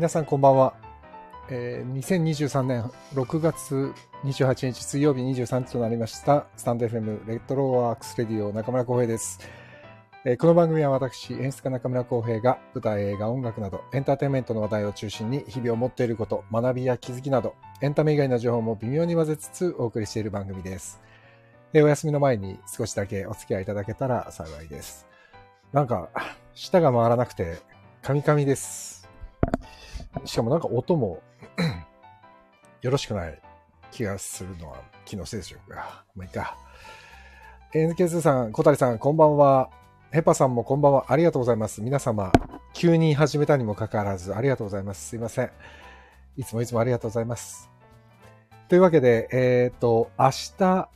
皆さんこんばんは。えー、2023年6月28日水曜日23日となりました、スタンド FM レトローワークスレディオ中村浩平です。えーこの番組は私、演出家中村浩平が舞台、映画、音楽などエンターテインメントの話題を中心に日々を持っていること、学びや気づきなどエンタメ以外の情報も微妙に混ぜつつお送りしている番組です。えーお休みの前に少しだけお付き合いいただけたら幸いです。なんか、舌が回らなくて、カミカミです。しかもなんか音も よろしくない気がするのは気のせいでしょうか。まあいいか。NK2 さん、小谷さん、こんばんは。ヘパさんもこんばんは。ありがとうございます。皆様、急に始めたにもかかわらず、ありがとうございます。すいません。いつもいつもありがとうございます。というわけで、えっ、と、明日、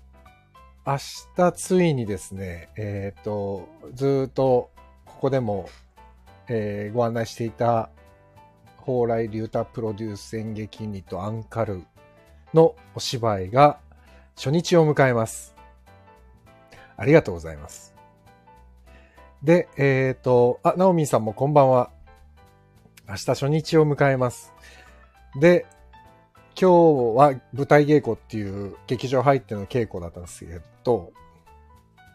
明日ついにですね、えっ、と、ずっとここでも、えーご案内していた、蓬莱竜太プロデュース演劇ユニットアンカルのお芝居が初日を迎えます。ありがとうございます。で、えっ、と、あ、ナオミンさんもこんばんは。明日初日を迎えます。で、今日は舞台稽古っていう劇場入っての稽古だったんですけど、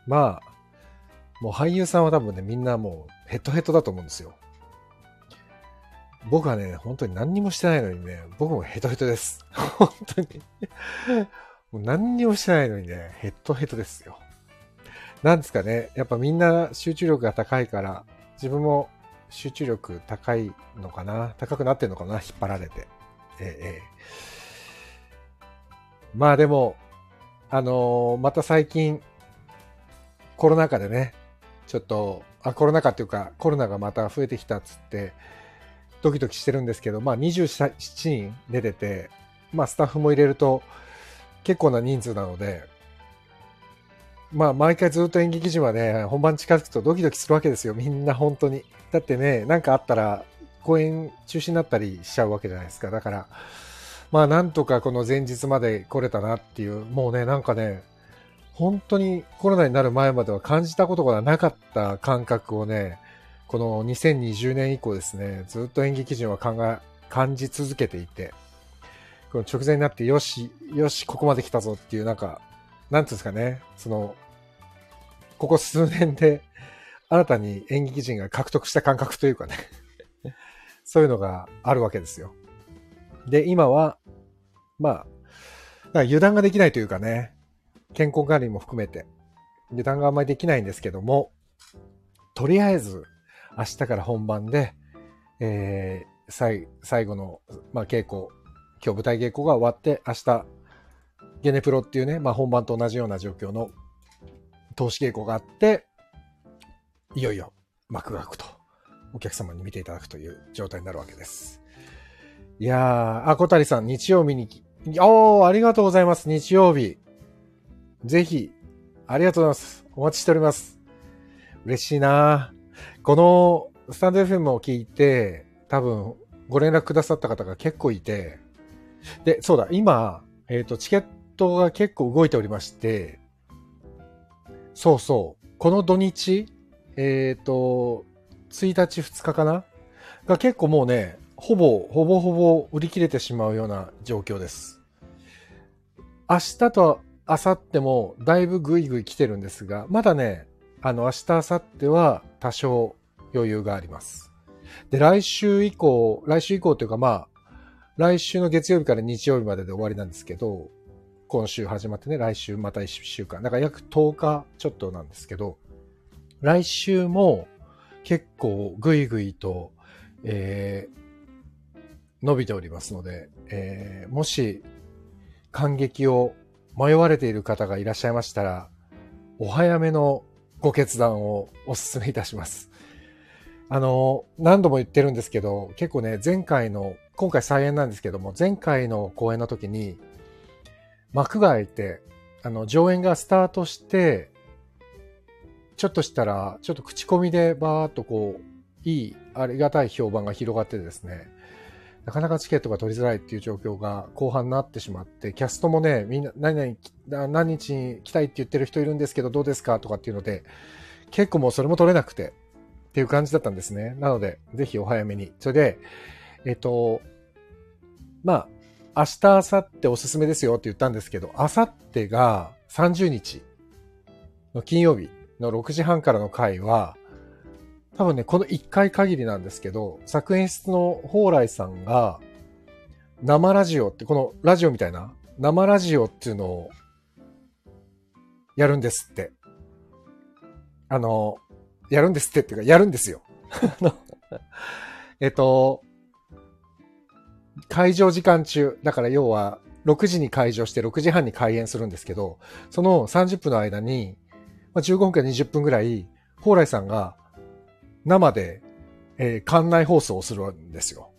まあ、もう俳優さんは多分ね、みんなもうヘッドヘッドだと思うんですよ。僕はね、本当に何にもしてないのにね、僕もヘトヘトです。本当に。もう何にもしてないのにね、ヘッドヘッドですよ。なんですかね、やっぱみんな集中力が高いから、自分も集中力高いのかな高くなってんのかな引っ張られて。ええええ。まあでも、あのーまた最近、コロナ禍でね、ちょっと、あ、コロナ禍っていうか、コロナがまた増えてきたっつって、ドキドキしてるんですけど、まあ27人出てて、まあスタッフも入れると結構な人数なので、まあ毎回ずっと演劇人はね、本番近づくとドキドキするわけですよ、みんな本当に。だってね、なんかあったら公演中止になったりしちゃうわけじゃないですか。だから、まあなんとかこの前日まで来れたなっていう、もうね、なんかね、本当にコロナになる前までは感じたことがなかった感覚をね、この2020年以降ですね、ずっと演劇人は考え、感じ続けていて、この直前になって、よし、よし、ここまで来たぞっていう、なんか、なんていうんですかね、その、ここ数年で、新たに演劇人が獲得した感覚というかね、そういうのがあるわけですよ。で、今は、まあ、油断ができないというかね、健康管理も含めて、油断があんまりできないんですけども、とりあえず、明日から本番で、えー、最最後の、まあ、稽古、今日舞台稽古が終わって、明日、ゲネプロっていうね、まあ、本番と同じような状況の投資稽古があって、いよいよ幕が開くと、お客様に見ていただくという状態になるわけです。いやー、あ、小谷さん、日曜日にき、おー、ありがとうございます、日曜日。ぜひ、ありがとうございます。お待ちしております。嬉しいなこのスタンド FM を聞いて、多分ご連絡くださった方が結構いて、で、そうだ、今、えっ、と、チケットが結構動いておりまして、そうそう、この土日、えっ、と、1日2日かな？が結構もうね、ほぼ、ほぼほぼ売り切れてしまうような状況です。明日と明後日もだいぶぐいぐい来てるんですが、まだね、あの、明日、明後日は多少余裕があります。で、来週以降、来週以降というかまあ、来週の月曜日から日曜日までで終わりなんですけど、今週始まってね、来週また1週間。だから約10日ちょっとなんですけど、来週も結構ぐいぐいと、えー伸びておりますので、えーもし感激を迷われている方がいらっしゃいましたら、お早めのご決断をお勧めいたします。あの、何度も言ってるんですけど、結構ね、前回の、今回再演なんですけども、前回の公演の時に、幕が開いて、あの、上演がスタートして、ちょっとしたら、ちょっと口コミでバーっとこう、いい、ありがたい評判が広がってですね、なかなかチケットが取りづらいっていう状況が後半になってしまって、キャストもね、みんな、何々、何日に来たいって言ってる人いるんですけど、どうですかとかっていうので、結構もうそれも取れなくて、っていう感じだったんですね。なので、ぜひお早めに。それで、えっと、まあ、明日、明後日おすすめですよって言ったんですけど、明後日が30日の金曜日の6時半からの回は、多分ね、この1回限りなんですけど、作演出の蓬莱さんが、生ラジオって、このラジオみたいな、生ラジオっていうのを、やるんですって。あの、やるんですってっていうか、やるんですよ。えっと、会場時間中、だから要は、6時に会場して6時半に開演するんですけど、その30分の間に、まあ、15分から20分ぐらい、蓬莱さんが生で、えー、館内放送をするんですよ。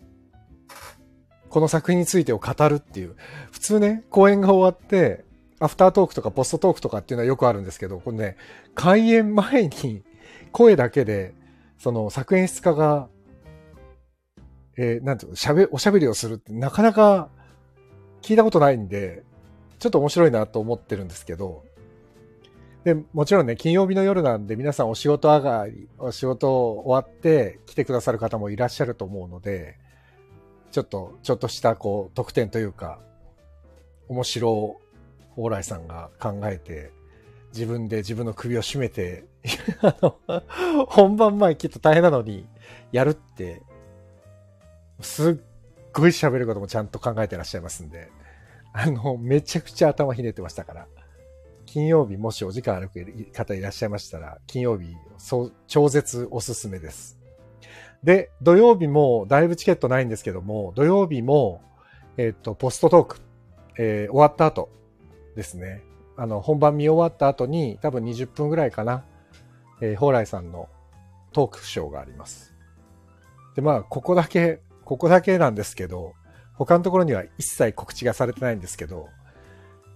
この作品についてを語るっていう。普通ね、公演が終わって、アフタートークとかポストトークとかっていうのはよくあるんですけど、これね、開演前に声だけで、その作演出家が、えー、なんていうの、喋、おしゃべりをするってなかなか聞いたことないんで、ちょっと面白いなと思ってるんですけど、で、もちろんね、金曜日の夜なんで皆さんお仕事上がり、お仕事終わって来てくださる方もいらっしゃると思うので、ちょっと、ちょっとしたこう、特典というか、面白蓬莱さんが考えて、自分で自分の首を絞めて、あの、本番前きっと大変なのに、やるって、すっごい喋ることもちゃんと考えてらっしゃいますんで、あの、めちゃくちゃ頭ひねってましたから。金曜日もしお時間ある方いらっしゃいましたら、金曜日、そう、超絶おすすめです。で、土曜日も、だいぶチケットないんですけども、土曜日も、えっ、と、ポストトーク、えー、終わった後ですね。あの、本番見終わった後に、多分20分ぐらいかな、えー、蓬莱さんのトークショーがあります。で、まあ、ここだけ、ここだけなんですけど、他のところには一切告知がされてないんですけど、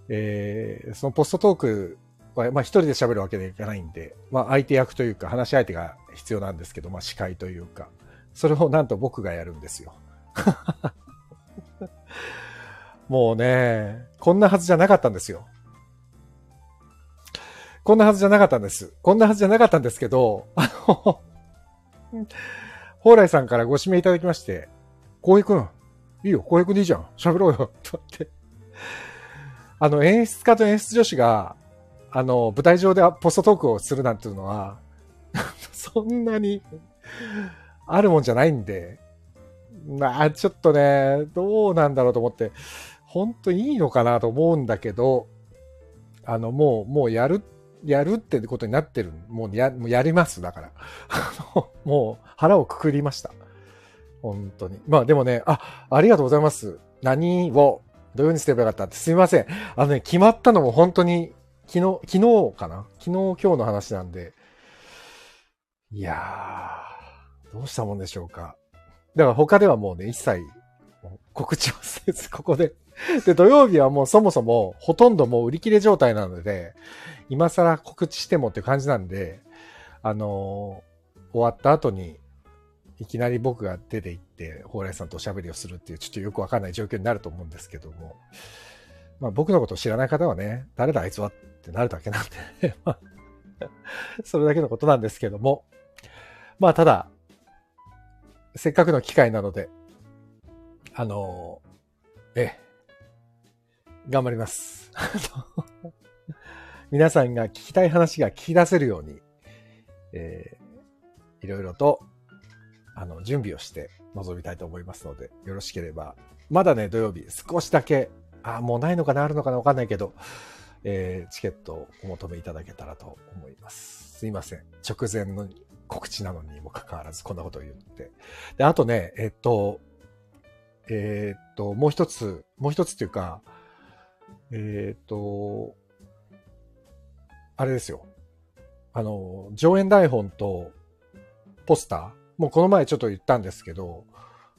えー、そのポストトークは、まあ一人で喋るわけにはいかないんで、まあ相手役というか話し相手が必要なんですけど、まあ司会というか、それをなんと僕がやるんですよ。もうね、こんなはずじゃなかったんですよ。こんなはずじゃなかったんです。こんなはずじゃなかったんですけど、あの、蓬莱さんからご指名いただきまして、浩平くん、いいよ、浩平くんでいいじゃん。喋ろうよ。とって。あの、演出家と演出女子が、あの、舞台上でポストトークをするなんていうのは、そんなに、あるもんじゃないんで、まあ、ちょっとね、どうなんだろうと思って、本当いいのかなと思うんだけど、あの、もう、もうやる、やるってことになってる。もうや、もうやります、だから。もう腹をくくりました。本当に。まあでもね、あ、ありがとうございます。何を土曜にすればよかったってすみません。あのね、決まったのも本当に昨日、昨日かな？昨日今日の話なんで。いやー、どうしたもんでしょうか。だから他ではもうね、一切告知をせず、ここで。で、土曜日はもうそもそもほとんどもう売り切れ状態なので、今更告知してもって感じなんで、あのー、終わった後にいきなり僕が出て行って、蓬莱さんとおしゃべりをするっていう、ちょっとよくわかんない状況になると思うんですけども、まあ僕のことを知らない方はね、誰だあいつはってなるだけなんで それだけのことなんですけども、まあただ、せっかくの機会なので、あの、ええ、頑張ります。皆さんが聞きたい話が聞き出せるように、えー、いろいろとあの、準備をして臨みたいと思いますので、よろしければ、まだね、土曜日、少しだけ、あ、もうないのかな、あるのかな、わかんないけど、えー、チケットをお求めいただけたらと思います。すいません。直前の告知なのにもかかわらず、こんなことを言って。で、あとね、えっと、えー、っと、もう一つ、もう一つっていうか、えー、っと、あれですよ。あの、上演台本とポスター、もうこの前ちょっと言ったんですけど、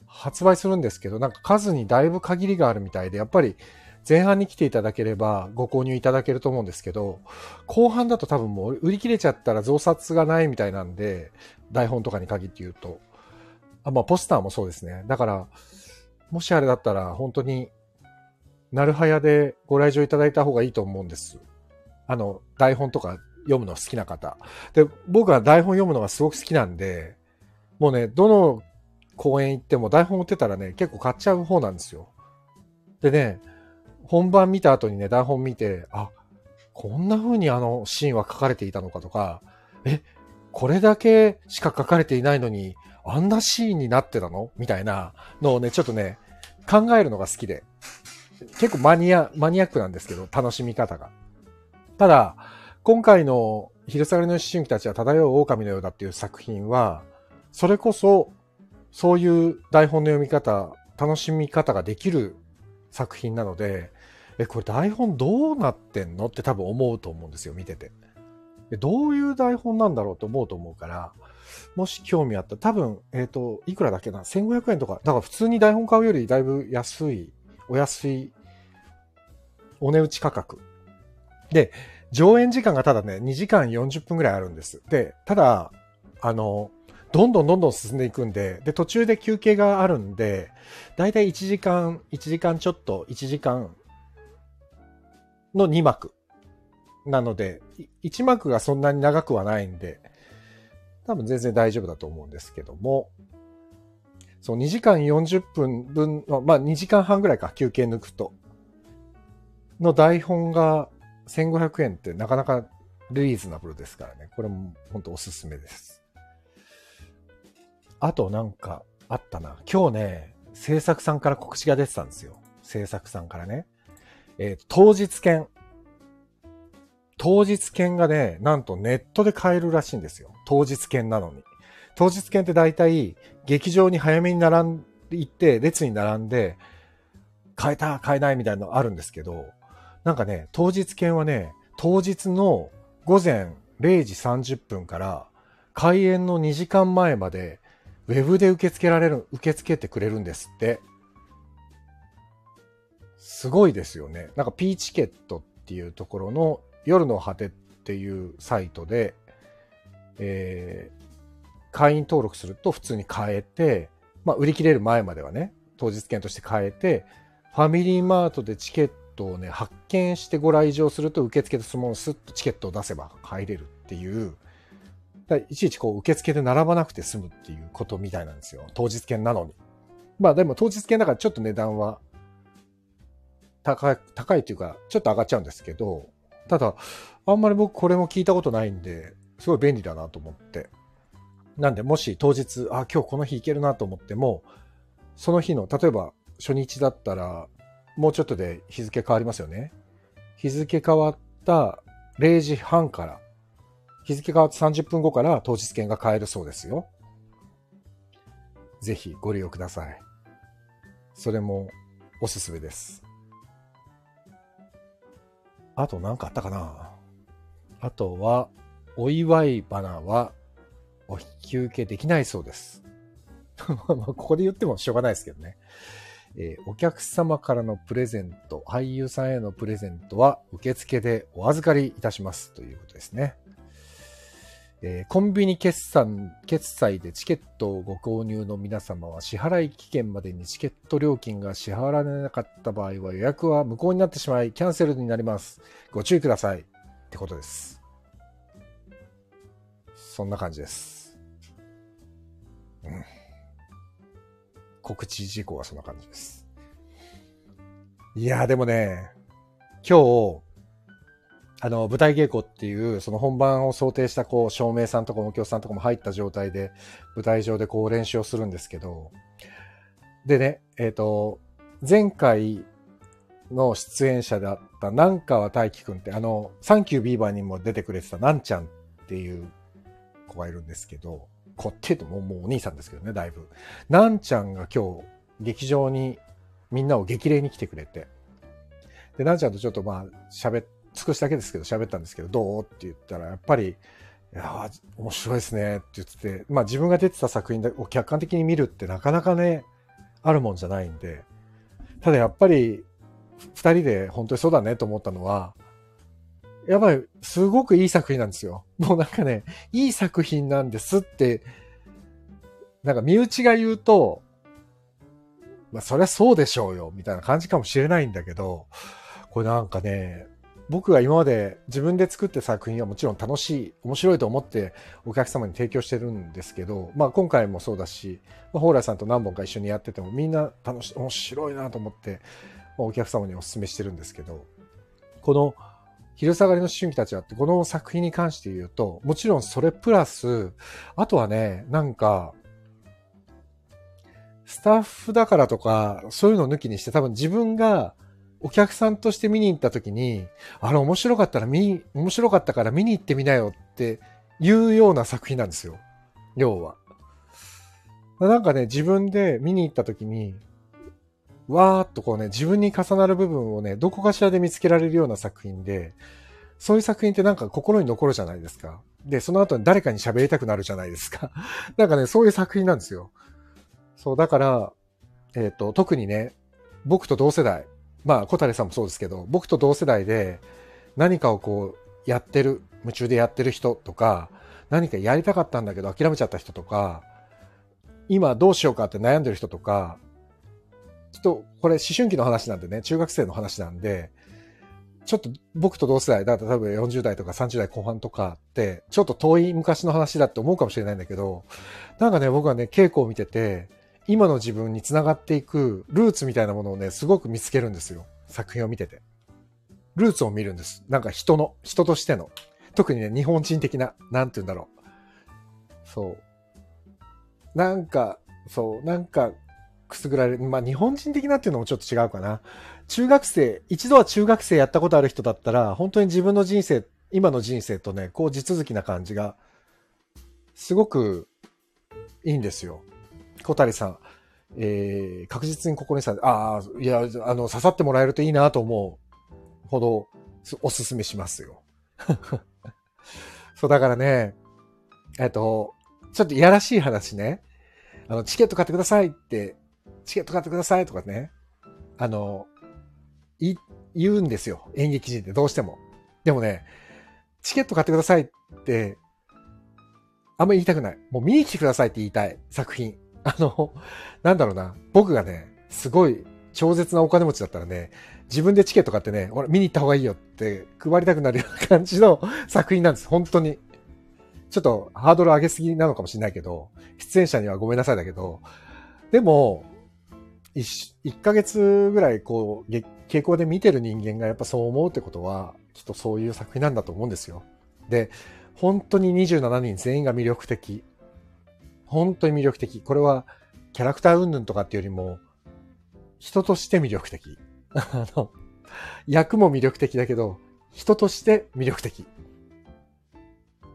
発売するんですけど、なんか数にだいぶ限りがあるみたいで、やっぱり前半に来ていただければご購入いただけると思うんですけど、後半だと多分もう売り切れちゃったら増刷がないみたいなんで、台本とかに限って言うと。あ、まあポスターもそうですね。だから、もしあれだったら本当に、なるはやでご来場いただいた方がいいと思うんです。あの、台本とか読むの好きな方。で、僕は台本読むのがすごく好きなんで、もうね、どの公演行っても台本売ってたらね、結構買っちゃう方なんですよ。でね、本番見た後にね、台本見て、あ、こんな風にあのシーンは書かれていたのかとか、え、これだけしか書かれていないのに、あんなシーンになってたの？みたいなのをね、ちょっとね、考えるのが好きで。結構マニア、マニアックなんですけど、楽しみ方が。ただ、今回の昼下がりの思春期たちは漂う狼のようだっていう作品は、それこそ、そういう台本の読み方、楽しみ方ができる作品なので、え、これ台本どうなってんの？って多分思うと思うんですよ、見てて。どういう台本なんだろうと思うと思うから、もし興味あったら、多分、えっ、ー、と、いくらだっけな ?1500 円とか、だから普通に台本買うよりだいぶ安い、お安い、お値打ち価格。で、上演時間がただね、2時間40分ぐらいあるんです。で、ただ、あの、どんどんどんどん進んでいくんで、で、途中で休憩があるんで、だいたい1時間、1時間ちょっと、1時間の2幕。なので、1幕がそんなに長くはないんで、多分全然大丈夫だと思うんですけども、そう、2時間40分分の、まあ2時間半ぐらいか、休憩抜くと、の台本が1500円ってなかなかリーズナブルですからね。これも本当おすすめです。あとなんかあったな。今日ね、制作さんから告知が出てたんですよ。制作さんからね。えー、当日券。当日券がね、なんとネットで買えるらしいんですよ。当日券なのに。当日券って大体、劇場に早めに並んで行って、列に並んで、買えた、買えないみたいなのあるんですけど、なんかね、当日券はね、当日の午前0時30分から開演の2時間前まで、ウェブで受け付けられる、受け付けてくれるんですって。すごいですよね。なんか P チケットっていうところの夜の果てっていうサイトで、えー、会員登録すると普通に買えて、まあ、売り切れる前まではね、当日券として買えて、ファミリーマートでチケットをね、発見してご来場すると受付でそのままスッとチケットを出せば入れるっていう、いちいちこう受付で並ばなくて済むっていうことみたいなんですよ。当日券なのに。まあでも当日券だからちょっと値段は高い、高いっていうか、ちょっと上がっちゃうんですけど、ただ、あんまり僕これも聞いたことないんで、すごい便利だなと思って。なんで、もし当日、あ、今日この日行けるなと思っても、その日の、例えば初日だったら、もうちょっとで日付変わりますよね。日付変わった0時半から、日付変わって30分後から当日券が買えるそうですよ。ぜひご利用ください。それもおすすめです。あと何かあったかな？あとは、お祝い花はお引き受けできないそうです。ここで言ってもしょうがないですけどね。えー、お客様からのプレゼント、俳優さんへのプレゼントは受付でお預かりいたしますということですね。えー、コンビニ決算、決済でチケットをご購入の皆様は支払い期限までにチケット料金が支払われなかった場合は予約は無効になってしまいキャンセルになります。ご注意ください。ってことです。そんな感じです。うん。告知事項はそんな感じです。いやーでもね、今日、あの、舞台稽古っていう、その本番を想定した、こう、照明さんとか音響さんとかも入った状態で、舞台上でこう練習をするんですけど、でね、えっ、ー、と、前回の出演者だった南川大輝くんって、あの、サンキュービーバーにも出てくれてたなんちゃんっていう子がいるんですけど、こってとももうお兄さんですけどね、だいぶ。なんちゃんが今日、劇場にみんなを激励に来てくれて、で、なんちゃんとちょっとまあ、喋って、少しだけですけど喋ったんですけど、どうって言ったら、やっぱり、いや面白いですねって言ってて、まあ自分が出てた作品を客観的に見るってなかなかね、あるもんじゃないんで、ただやっぱり、二人で本当にそうだねと思ったのは、やっぱりすごくいい作品なんですよ。もうなんかね、いい作品なんですって、なんか身内が言うと、まあそりゃそうでしょうよ、みたいな感じかもしれないんだけど、これなんかね、僕が今まで自分で作って作品はもちろん楽しい、面白いと思ってお客様に提供してるんですけど、まあ今回もそうだし、まあ、蓬莱さんと何本か一緒にやっててもみんな楽し、面白いなと思って、まあ、お客様にお勧めしてるんですけど、この昼下がりの春期たちはってこの作品に関して言うと、もちろんそれプラス、あとはね、なんか、スタッフだからとか、そういうのを抜きにして多分自分がお客さんとして見に行った時に、あれ面白かったら見、面白かったから見に行ってみなよっていうような作品なんですよ。要は。なんかね、自分で見に行った時に、わーっとこうね、自分に重なる部分をね、どこかしらで見つけられるような作品で、そういう作品ってなんか心に残るじゃないですか。で、その後に誰かに喋りたくなるじゃないですか。なんかね、そういう作品なんですよ。そう、だから、えっ、ー、と、特にね、僕と同世代、まあ、小谷さんもそうですけど、僕と同世代で何かをこう、やってる、夢中でやってる人とか、何かやりたかったんだけど諦めちゃった人とか、今どうしようかって悩んでる人とか、ちょっとこれ思春期の話なんでね、中学生の話なんで、ちょっと僕と同世代、だから多分40代とか30代後半とかって、ちょっと遠い昔の話だって思うかもしれないんだけど、なんかね、僕はね、稽古を見てて、今の自分につながっていくルーツみたいなものをね、すごく見つけるんですよ。作品を見てて。ルーツを見るんです。なんか人の、人としての。特にね、日本人的な、なんて言うんだろう。そう。なんか、そう、なんか、くすぐられる。まあ、日本人的なっていうのもちょっと違うかな。中学生、一度は中学生やったことある人だったら、本当に自分の人生、今の人生とね、こう地続きな感じが、すごくいいんですよ。小谷さん、えー、確実にここにさ、ああ、いや、あの、刺さってもらえるといいなと思うほど、おすすめしますよ。そう、だからね、えっと、ちょっといやらしい話ね。あの、チケット買ってくださいって、チケット買ってくださいとかね。あの、い、言うんですよ。演劇人ってどうしても。でもね、チケット買ってくださいって、あんまり言いたくない。もう見に来てくださいって言いたい作品。あの、なんだろうな。僕がね、すごい超絶なお金持ちだったらね、自分でチケット買ってね、俺見に行った方がいいよって配りたくなるような感じの 作品なんです。本当に。ちょっとハードル上げすぎなのかもしれないけど、出演者にはごめんなさいだけど、でも、1, ヶ月ぐらいこう、傾向で見てる人間がやっぱそう思うってことは、きっとそういう作品なんだと思うんですよ。で、本当に27人全員が魅力的。本当に魅力的。これはキャラクター云々とかっていうよりも、人として魅力的。あの、役も魅力的だけど、人として魅力的。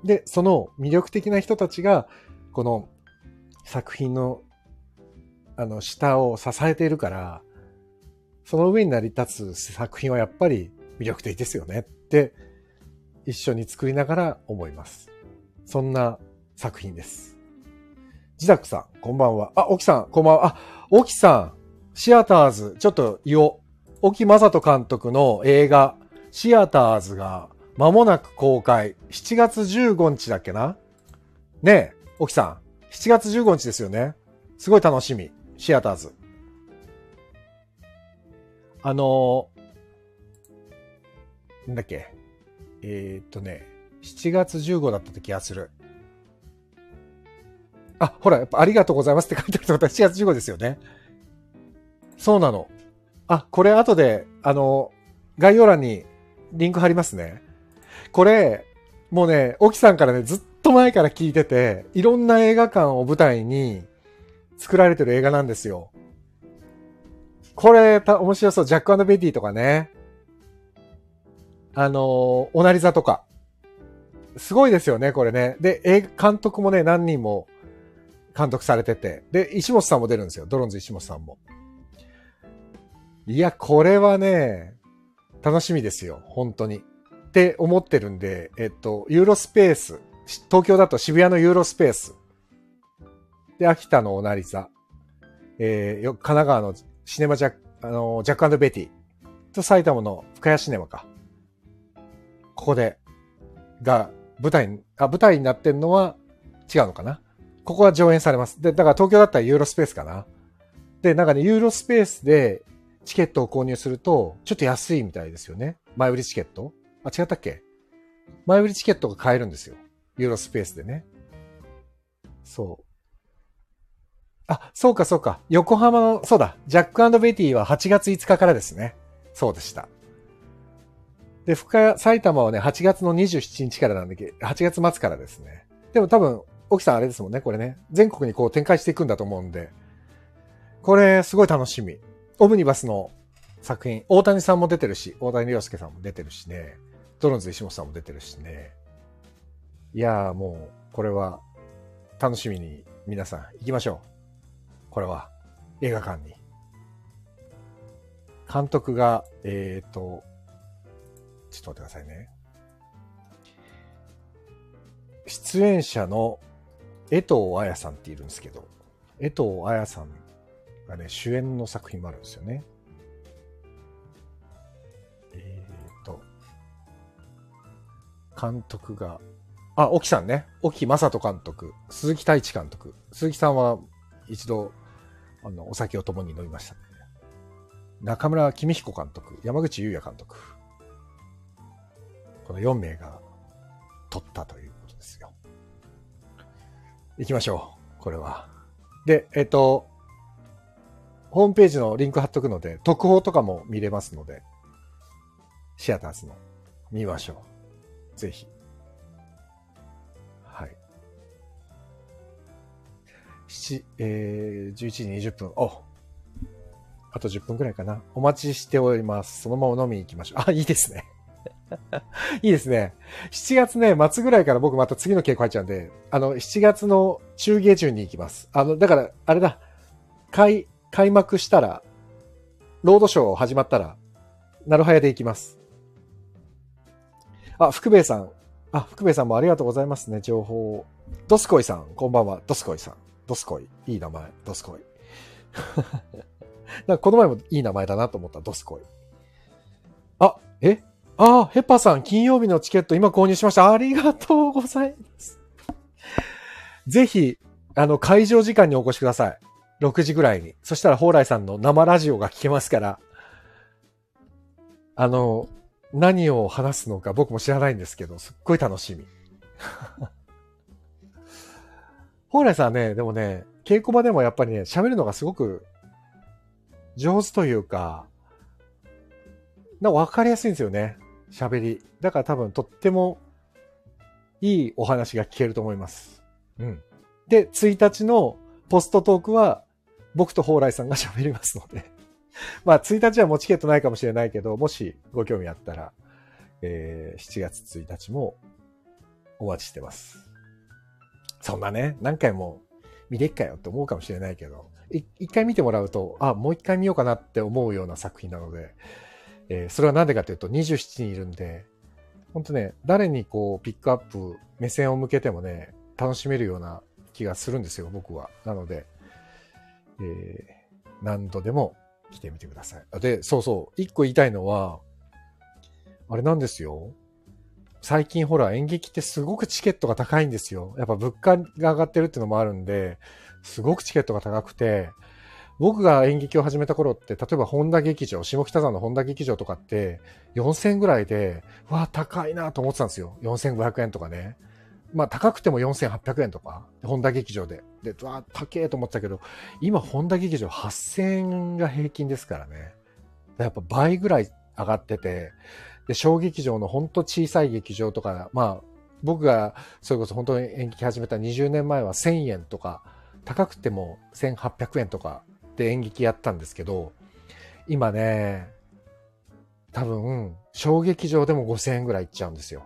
で、その魅力的な人たちが、この作品の、あの、下を支えているから、その上に成り立つ作品はやっぱり魅力的ですよねって、一緒に作りながら思います。そんな作品です。ジダクさん、こんばんは。あ、オキさん、こんばんは。あ、オキさん、シアターズ、ちょっと言おう。沖正人監督の映画、シアターズが間もなく公開。7月15日だっけな？ねえ、沖さん。7月15日ですよね。すごい楽しみ。シアターズ。あのー、なんだっけ？えー、っとね、7月15だった気がする。あ、ほら、やっぱありがとうございますって書いてあるってことは7月15ですよね。そうなの。あ、これ後で、あの、概要欄にリンク貼りますね。これ、もうね、沖さんからね、ずっと前から聞いてて、いろんな映画館を舞台に作られてる映画なんですよ。これ、た、面白そう。ジャックベティとかね。あのおなり座とか。すごいですよね、これね。で、映画、監督もね、何人も監督されてて。で、石本さんも出るんですよ。ドローンズ石本さんも。いや、これはね、楽しみですよ。本当に。って思ってるんで、えっと、ユーロスペース。東京だと渋谷のユーロスペース。で、秋田のおなり座。えー、神奈川のシネマジャック、あの、ジャックベティ。と埼玉の深谷シネマか。ここで、が、舞台、あ、舞台になってんのは違うのかな？ここは上演されます。で、だから東京だったらユーロスペースかな。で、なんかね、ユーロスペースでチケットを購入すると、ちょっと安いみたいですよね。前売りチケット。あ、違ったっけ？前売りチケットが買えるんですよ。ユーロスペースでね。そう。あ、そうかそうか。横浜の、そうだ。ジャックベティは8月5日からですね。そうでした。で、深谷、埼玉はね、8月の27日からなんだけ？ど、8月末からですね。でも多分、沖さんあれですもんね、これね。全国にこう展開していくんだと思うんで。これ、すごい楽しみ。オムニバスの作品、大谷さんも出てるし、大谷亮介さんも出てるしね。ドローンズ石本さんも出てるしね。いやーもう、これは、楽しみに皆さん行きましょう。これは、映画館に。監督が、えっ、ー、と、ちょっと待ってくださいね。出演者の江藤彩さんっているんですけど、江藤彩さんがね、主演の作品もあるんですよね。えっ、と、監督が、あ、沖さんね。沖正人監督、鈴木太一監督。鈴木さんは一度あの、お酒を共に飲みました、ね。中村公彦監督、山口優也監督。この4名が撮ったという。行きましょう。これは。で、えっと、ホームページのリンク貼っとくので、特報とかも見れますので、シアターズの見ましょう。ぜひ。7、えー、11時20分。おあと10分くらいかな。お待ちしております。そのまま飲みに行きましょう。あ、いいですね。いいですね。7月ね、末ぐらいから僕また次の稽古入っちゃうんで、あの、7月の中下旬に行きます。あの、だから、あれだ。開、開幕したら、ロードショー始まったら、なるはやで行きます。あ、福兵衛さん。あ、福兵衛さんもありがとうございますね、情報を。ドスコイさん、こんばんは、ドスコイさん。ドスコイ。いい名前。ドスコイ。なんかこの前もいい名前だなと思った。ドスコイ。あ、え？あ、ヘッパーさん、金曜日のチケット今購入しました。ありがとうございます。ぜひ、あの、会場時間にお越しください。6時ぐらいに。そしたら、蓬莱さんの生ラジオが聞けますから、あの、何を話すのか僕も知らないんですけど、すっごい楽しみ。蓬莱さんね、でもね、稽古場でもやっぱりね、喋るのがすごく上手というか、なわかりやすいんですよね。喋り。だから多分とってもいいお話が聞けると思います。うん。で、1日のポストトークは僕と蓬莱さんが喋りますので まあ1日はもうチケットないかもしれないけど、もしご興味あったら、えー、7月1日もお待ちしてます。そんなね、何回も見れっかよって思うかもしれないけど、一回見てもらうと、あ、もう一回見ようかなって思うような作品なので、えー、それはなんでかというと27人いるんで、本当ね、誰にこうピックアップ、目線を向けてもね、楽しめるような気がするんですよ、僕は。なので、えー、何度でも来てみてください。で、そうそう、一個言いたいのは、あれなんですよ。最近ほら演劇ってすごくチケットが高いんですよ。やっぱ物価が上がってるっていうのもあるんで、すごくチケットが高くて、僕が演劇を始めた頃って、例えば本田劇場、下北沢の本田劇場とかって4000円ぐらいで、わあ、高いなと思ってたんですよ。4500円とかね。まあ高くても4800円とか、本田劇場で。で、わあ、高えと思ってたけど、今本田劇場8000円が平均ですからね。やっぱ倍ぐらい上がってて、で、小劇場のほんと小さい劇場とか、まあ、僕がそれこそ本当に演劇始めた20年前は1000円とか、高くても1800円とかで演劇やったんですけど、今ね、多分、小劇場でも5000円ぐらいいっちゃうんですよ。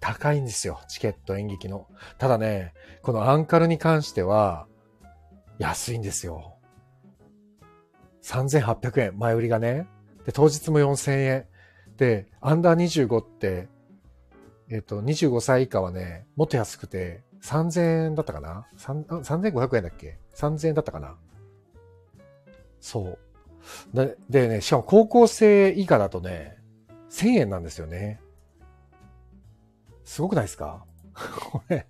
高いんですよ、チケット演劇の。ただね、このアンカルに関しては、安いんですよ。3800円、前売りがね。で、当日も4000円。で、アンダー25って、えっ、と、25歳以下はね、もっと安くて、3000円だったかな ?3500 円だっけ ?3000 円だったかな？そう。ででね、しかも高校生以下だとね、1000円なんですよね。すごくないですか？これ。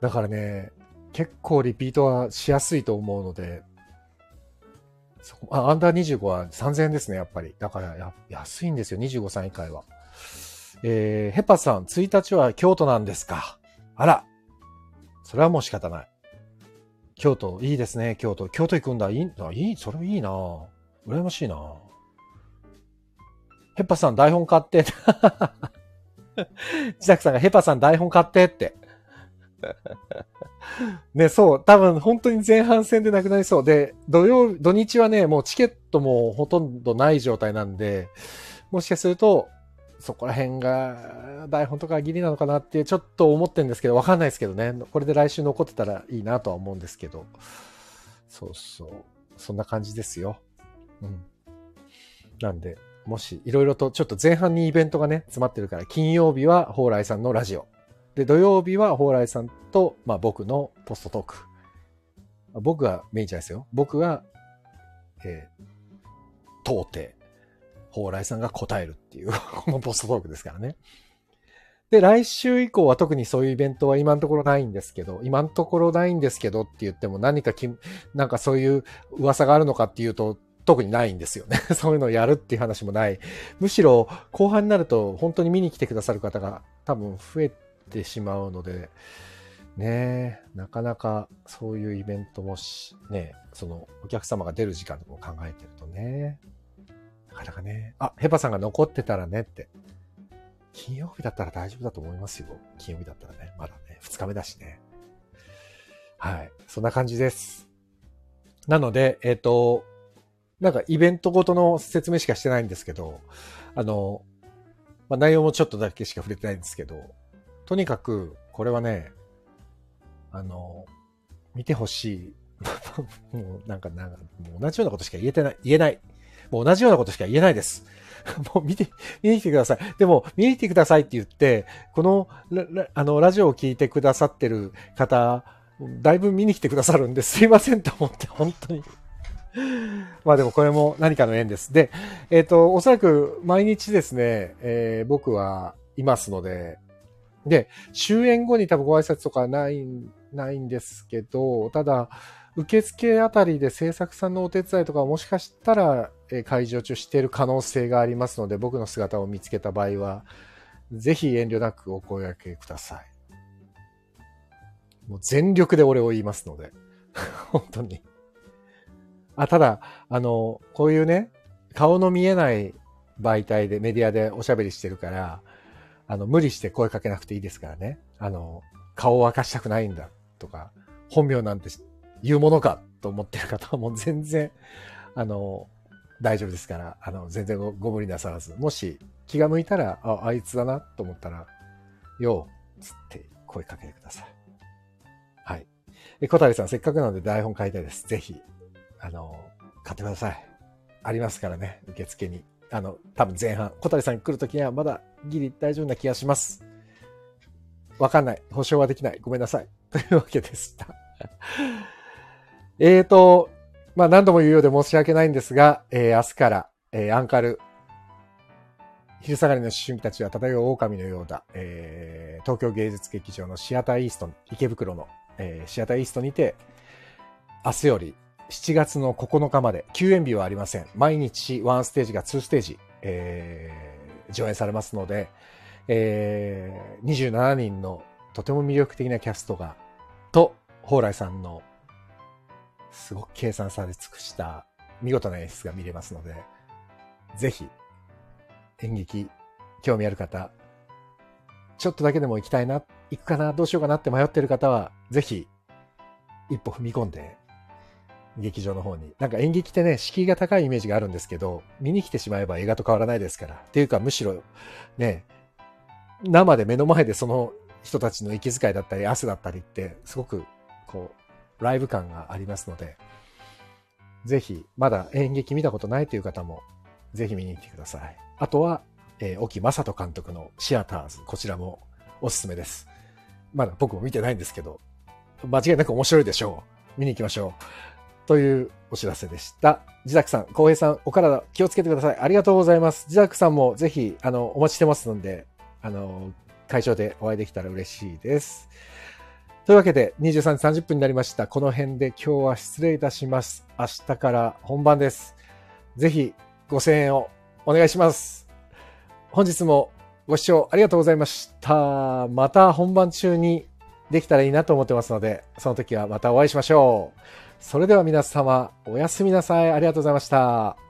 だからね、結構リピートはしやすいと思うので、そこあアンダー25は3000円ですね、やっぱり。だからや、安いんですよ、25歳以下は。えー、ヘパさん、1日は京都なんですか？あら。それはもう仕方ない。京都、いいですね、京都。京都行くんだ。いい、あいい、それいいな羨ましいなヘッパさん台本買って。自宅さんがヘッパさん台本買ってって。ね、そう、多分本当に前半戦でなくなりそう。で、土曜、土日はね、もうチケットもほとんどない状態なんで、もしかすると、そこら辺が台本とかギリなのかなってちょっと思ってるんですけど、わかんないですけどね。これで来週残ってたらいいなとは思うんですけど。そうそう。そんな感じですよ。うん。なんで、もし、いろいろとちょっと前半にイベントがね、詰まってるから、金曜日は蓬莱さんのラジオ。で、土曜日は蓬莱さんと、まあ僕のポストトーク。僕がメインじゃないですよ。僕が、えー、到底、蓬莱さんが答えるっていう このポストトークですからね。で、来週以降は特にそういうイベントは今のところないんですけど、今のところないんですけどって言っても何かき、なんかそういう噂があるのかっていうと、特にないんですよね。そういうのをやるっていう話もない。むしろ後半になると本当に見に来てくださる方が多分増えてしまうので、ねえなかなかそういうイベントもし、ねそのお客様が出る時間とかも考えてるとね、なかなかね、あ、ヘパさんが残ってたらねって。金曜日だったら大丈夫だと思いますよ。金曜日だったらね、まだね、二日目だしね。はい。そんな感じです。なので、えっ、ー、と、なんかイベントごとの説明しかしてないんですけど、あの、まあ、内容もちょっとだけしか触れてないんですけど、とにかく、これはね、あの、見てほしい。もうなんか、なんか、もう同じようなことしか言えてない、言えない。もう同じようなことしか言えないです。もう見て、見に来てください。でも、見に来てくださいって言って、この、あの、ラジオを聞いてくださってる方、だいぶ見に来てくださるんですいませんと思って、本当に。まあでもこれも何かの縁です。で、えっ、ー、と、おそらく毎日ですね、えー、僕はいますので、で、終演後に多分ご挨拶とかない、ないんですけど、ただ、受付あたりで制作さんのお手伝いとかもしかしたら、会場中している可能性がありますので、僕の姿を見つけた場合は、ぜひ遠慮なくお声掛けください。もう全力で俺を言いますので。本当に。あ、ただ、あの、こういうね、顔の見えない媒体で、メディアでおしゃべりしてるから、あの、無理して声かけなくていいですからね。あの、顔を明かしたくないんだとか、本名なんて言うものかと思ってる方はもう全然、あの、大丈夫ですから、あの、全然ごご無理なさらず。もし気が向いたら、あ、あいつだなと思ったら、よう、つって声かけてください。はい。え、小谷さん、せっかくなので台本買いたいです。ぜひ、あの、買ってください。ありますからね、受付に。あの、多分前半、小谷さん来るときにはまだギリ大丈夫な気がします。わかんない。保証はできない。ごめんなさい。というわけでした。えーと、まあ何度も言うようで申し訳ないんですが、えー、明日から、えー、アンカル、昼下がりの思春期たちは漂う狼のようだ、えー、東京芸術劇場のシアターイースト、池袋の、えー、シアターイーストにて、明日より7月の9日まで、休演日はありません。毎日1ステージが2ステージ、えー、上演されますので、えー、27人のとても魅力的なキャストが、と、蓬莱さんのすごく計算され尽くした見事な演出が見れますので、ぜひ、演劇、興味ある方、ちょっとだけでも行きたいな、行くかな、どうしようかなって迷ってる方は、ぜひ、一歩踏み込んで劇場の方に。なんか演劇ってね、敷居が高いイメージがあるんですけど、見に来てしまえば映画と変わらないですから。っていうか、むしろ、ね、生で目の前でその人たちの息遣いだったり、汗だったりって、すごく、こう、ライブ感がありますので、ぜひ、まだ演劇見たことないという方も、ぜひ見に来てください。あとは、えー、沖正人監督のシアターズ、こちらもおすすめです。まだ僕も見てないんですけど、間違いなく面白いでしょう。見に行きましょう。というお知らせでした。自宅さん、浩平さん、お体気をつけてください。ありがとうございます。自宅さんもぜひ、あの、お待ちしてますので、あの、会場でお会いできたら嬉しいです。というわけで23時30分になりました。この辺で今日は失礼いたします。明日から本番です。ぜひご声援をお願いします。本日もご視聴ありがとうございました。また本番中にできたらいいなと思ってますので、その時はまたお会いしましょう。それでは皆様、おやすみなさい。ありがとうございました。